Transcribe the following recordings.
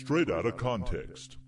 Straight out of context.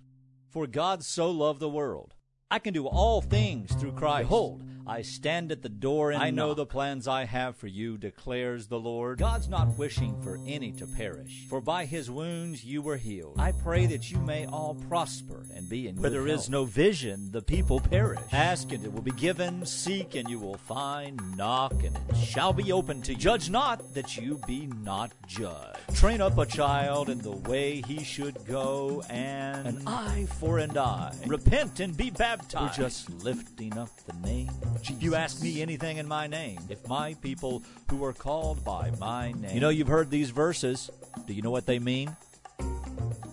For God so loved the world. I can do all things through Christ. Behold, I stand at the door and I know the plans I have for you, declares the Lord. God's not wishing for any to perish, for by his wounds you were healed. I pray that you may all prosper and be in Where there health. is no vision, the people perish. Ask and it will be given, seek and you will find, knock and it shall be opened to you. Judge not that you be not judged. Train up a child in the way he should go, and an eye for an eye. Repent and be baptized. We're just lifting up the name if you ask me anything in my name, if my people who are called by my name. You know, you've heard these verses. Do you know what they mean?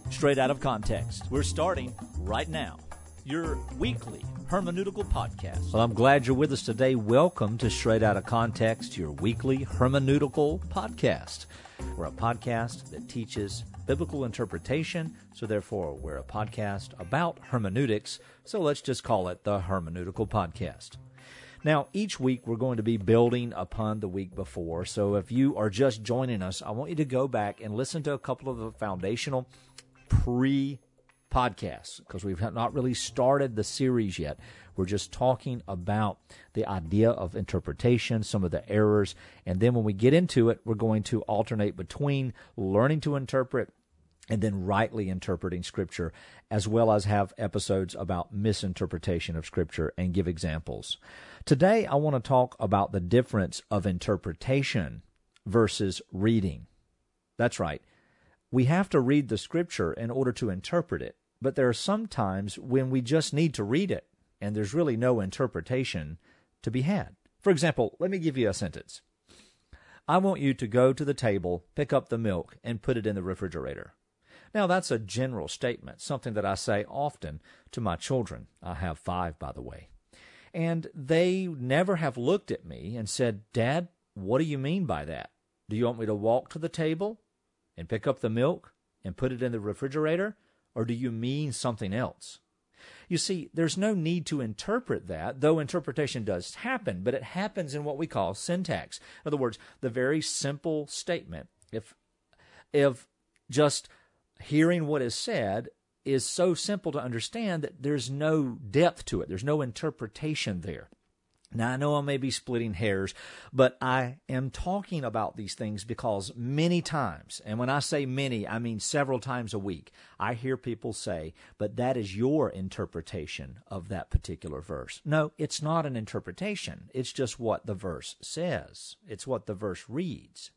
Straight out of context. We're starting right now. Your weekly hermeneutical podcast. Well, I'm glad you're with us today. Welcome to Straight Out of Context, your weekly hermeneutical podcast. We're a podcast that teaches biblical interpretation, so therefore we're a podcast about hermeneutics, so let's just call it the Hermeneutical Podcast. Now, each week we're going to be building upon the week before. So if you are just joining us, I want you to go back and listen to a couple of the foundational pre podcasts because we've not really started the series yet. We're just talking about the idea of interpretation, some of the errors, and then when we get into it, we're going to alternate between learning to interpret and then rightly interpreting Scripture, as well as have episodes about misinterpretation of Scripture and give examples. Today, I want to talk about the difference of interpretation versus reading. That's right. We have to read the Scripture in order to interpret it, but there are some times when we just need to read it, and there's really no interpretation to be had. For example, let me give you a sentence. I want you to go to the table, pick up the milk, and put it in the refrigerator. Now, that's a general statement, something that I say often to my children. I have five, by the way. And they never have looked at me and said, Dad, what do you mean by that? Do you want me to walk to the table and pick up the milk and put it in the refrigerator? Or do you mean something else? You see, there's no need to interpret that, though interpretation does happen, but it happens in what we call syntax. In other words, the very simple statement. If, if just hearing what is said is so simple to understand that there's no depth to it. There's no interpretation there. Now, I know I may be splitting hairs, but I am talking about these things because many times, and when I say many, I mean several times a week, I hear people say, but that is your interpretation of that particular verse. No, it's not an interpretation. It's just what the verse says. It's what the verse reads.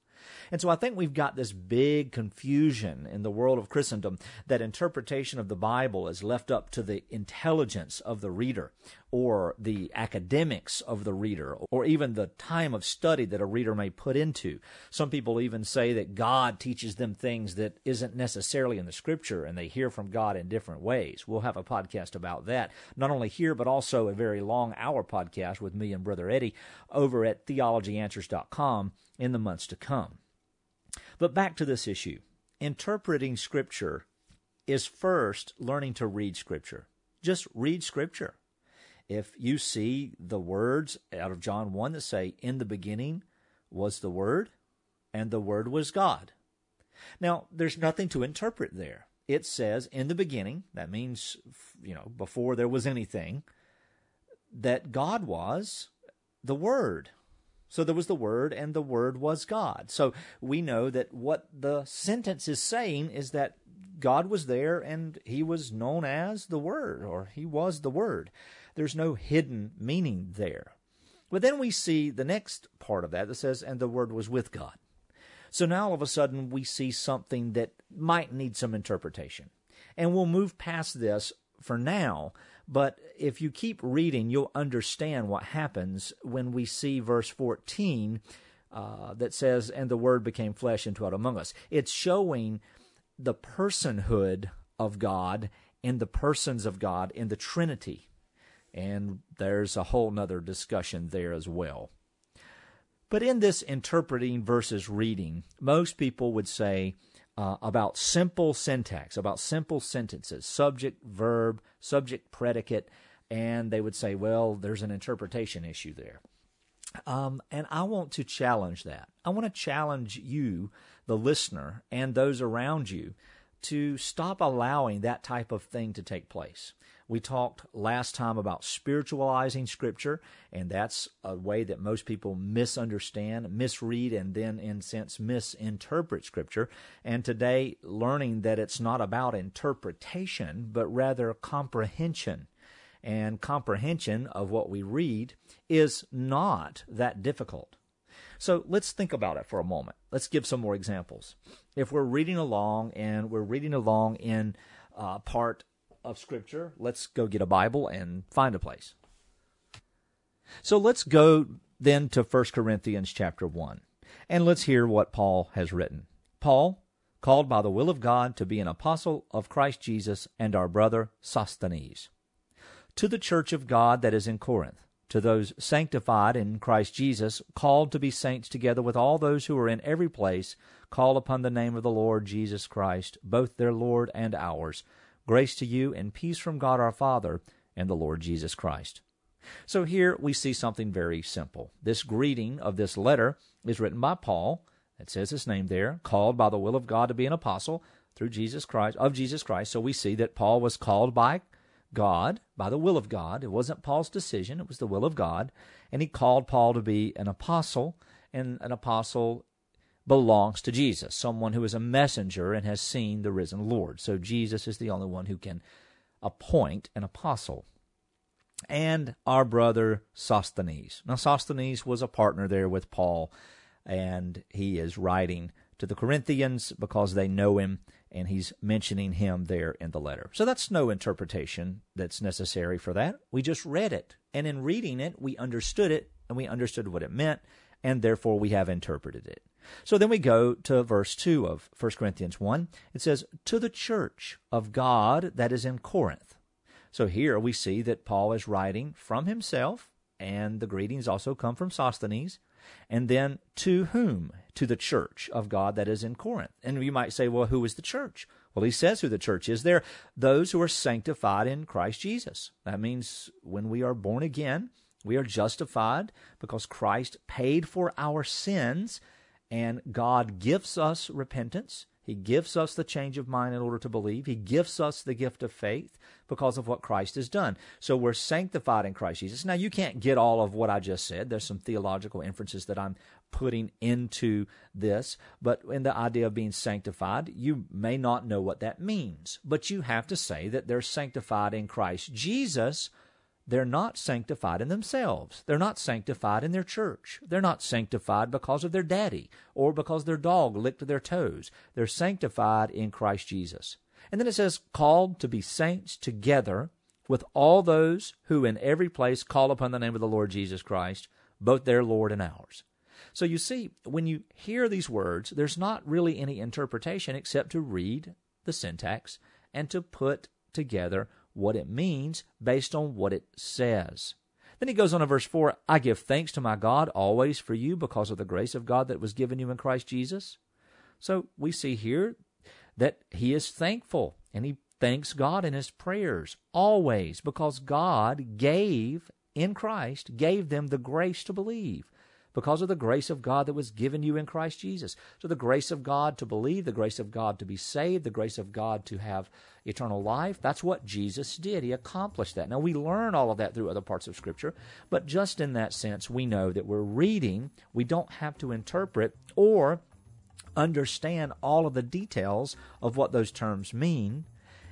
And so I think we've got this big confusion in the world of Christendom that interpretation of the Bible is left up to the intelligence of the reader or the academics of the reader or even the time of study that a reader may put into. Some people even say that God teaches them things that isn't necessarily in the scripture and they hear from God in different ways. We'll have a podcast about that, not only here, but also a very long hour podcast with me and Brother Eddie over at theologyanswers.com in the months to come. But back to this issue. Interpreting Scripture is first learning to read Scripture. Just read Scripture. If you see the words out of John 1 that say, In the beginning was the Word, and the Word was God. Now, there's nothing to interpret there. It says, In the beginning, that means, you know, before there was anything, that God was the Word. So there was the Word, and the Word was God. So we know that what the sentence is saying is that God was there and he was known as the Word, or he was the Word. There's no hidden meaning there. But then we see the next part of that that says, and the Word was with God. So now all of a sudden we see something that might need some interpretation. And we'll move past this for now but if you keep reading, you'll understand what happens when we see verse 14 uh, that says, And the Word became flesh and dwelt among us. It's showing the personhood of God and the persons of God in the Trinity. And there's a whole nother discussion there as well. But in this interpreting versus reading, most people would say, uh, about simple syntax, about simple sentences, subject, verb, subject, predicate, and they would say, well, there's an interpretation issue there. Um, and I want to challenge that. I want to challenge you, the listener, and those around you to stop allowing that type of thing to take place. We talked last time about spiritualizing Scripture, and that's a way that most people misunderstand, misread, and then, in sense, misinterpret Scripture. And today, learning that it's not about interpretation, but rather comprehension. And comprehension of what we read is not that difficult. So let's think about it for a moment. Let's give some more examples. If we're reading along and we're reading along in uh, part of Scripture, let's go get a Bible and find a place. So let's go then to 1 Corinthians chapter 1, and let's hear what Paul has written. Paul, called by the will of God to be an apostle of Christ Jesus, and our brother Sosthenes. To the church of God that is in Corinth, to those sanctified in Christ Jesus, called to be saints together with all those who are in every place, call upon the name of the Lord Jesus Christ, both their Lord and ours Grace to you and peace from God our Father and the Lord Jesus Christ. So here we see something very simple. This greeting of this letter is written by Paul. It says his name there, called by the will of God to be an apostle through Jesus Christ of Jesus Christ. So we see that Paul was called by God, by the will of God. It wasn't Paul's decision, it was the will of God. And he called Paul to be an apostle, and an apostle belongs to Jesus, someone who is a messenger and has seen the risen Lord. So Jesus is the only one who can appoint an apostle. And our brother Sosthenes. Now, Sosthenes was a partner there with Paul, and he is writing to the Corinthians because they know him, and he's mentioning him there in the letter. So that's no interpretation that's necessary for that. We just read it, and in reading it, we understood it, and we understood what it meant, and therefore we have interpreted it. So then we go to verse 2 of 1 Corinthians 1. It says, To the church of God that is in Corinth. So here we see that Paul is writing from himself, and the greetings also come from Sosthenes. And then to whom? To the church of God that is in Corinth. And you might say, well, who is the church? Well, he says who the church is. They're those who are sanctified in Christ Jesus. That means when we are born again, we are justified because Christ paid for our sins and God gives us repentance. He gives us the change of mind in order to believe. He gives us the gift of faith because of what Christ has done. So we're sanctified in Christ Jesus. Now, you can't get all of what I just said. There's some theological inferences that I'm putting into this. But in the idea of being sanctified, you may not know what that means. But you have to say that they're sanctified in Christ Jesus they're not sanctified in themselves. They're not sanctified in their church. They're not sanctified because of their daddy or because their dog licked their toes. They're sanctified in Christ Jesus. And then it says, called to be saints together with all those who in every place call upon the name of the Lord Jesus Christ, both their Lord and ours. So you see, when you hear these words, there's not really any interpretation except to read the syntax and to put together what it means based on what it says. Then he goes on to verse 4 I give thanks to my God always for you because of the grace of God that was given you in Christ Jesus. So we see here that he is thankful and he thanks God in his prayers always because God gave in Christ, gave them the grace to believe because of the grace of God that was given you in Christ Jesus. So, the grace of God to believe, the grace of God to be saved, the grace of God to have eternal life, that's what Jesus did. He accomplished that. Now, we learn all of that through other parts of Scripture, but just in that sense, we know that we're reading, we don't have to interpret or understand all of the details of what those terms mean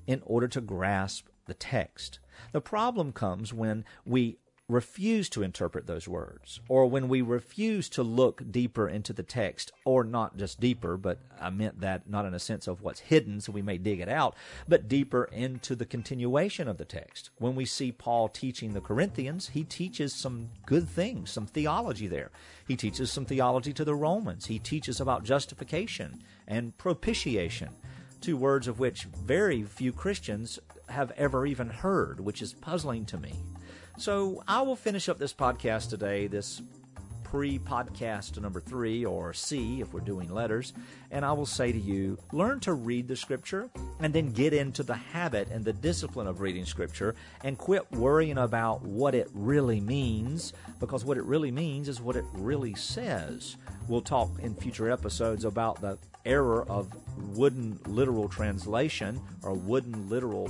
in order to grasp the text. The problem comes when we refuse to interpret those words, or when we refuse to look deeper into the text, or not just deeper, but I meant that not in a sense of what's hidden, so we may dig it out, but deeper into the continuation of the text. When we see Paul teaching the Corinthians, he teaches some good things, some theology there. He teaches some theology to the Romans. He teaches about justification and propitiation, two words of which very few Christians have ever even heard, which is puzzling to me. So I will finish up this podcast today, this pre podcast number three, or C if we're doing letters, and I will say to you learn to read the scripture and then get into the habit and the discipline of reading scripture and quit worrying about what it really means because what it really means is what it really says. We'll talk in future episodes about the error of wooden literal translation or wooden literal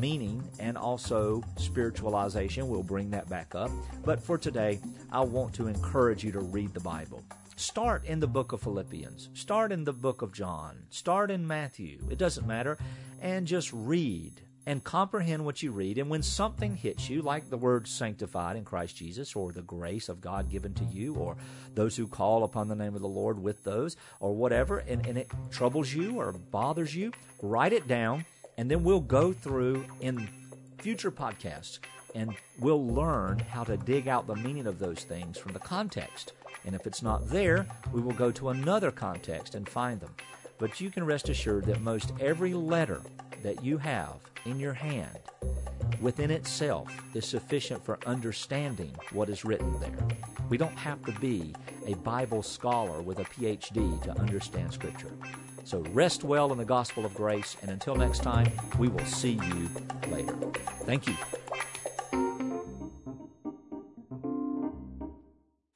meaning and also spiritualization. We'll bring that back up. But for today, I want to encourage you to read the Bible. Start in the book of Philippians. Start in the book of John. Start in Matthew. It doesn't matter. And just read and comprehend what you read. And when something hits you, like the word sanctified in Christ Jesus, or the grace of God given to you, or those who call upon the name of the Lord with those, or whatever, and, and it troubles you or bothers you, write it down, and then we'll go through in future podcasts and we'll learn how to dig out the meaning of those things from the context. And if it's not there, we will go to another context and find them. But you can rest assured that most every letter that you have in your hand within itself is sufficient for understanding what is written there. We don't have to be a Bible scholar with a PhD to understand Scripture. So rest well in the gospel of grace, and until next time, we will see you later. Thank you.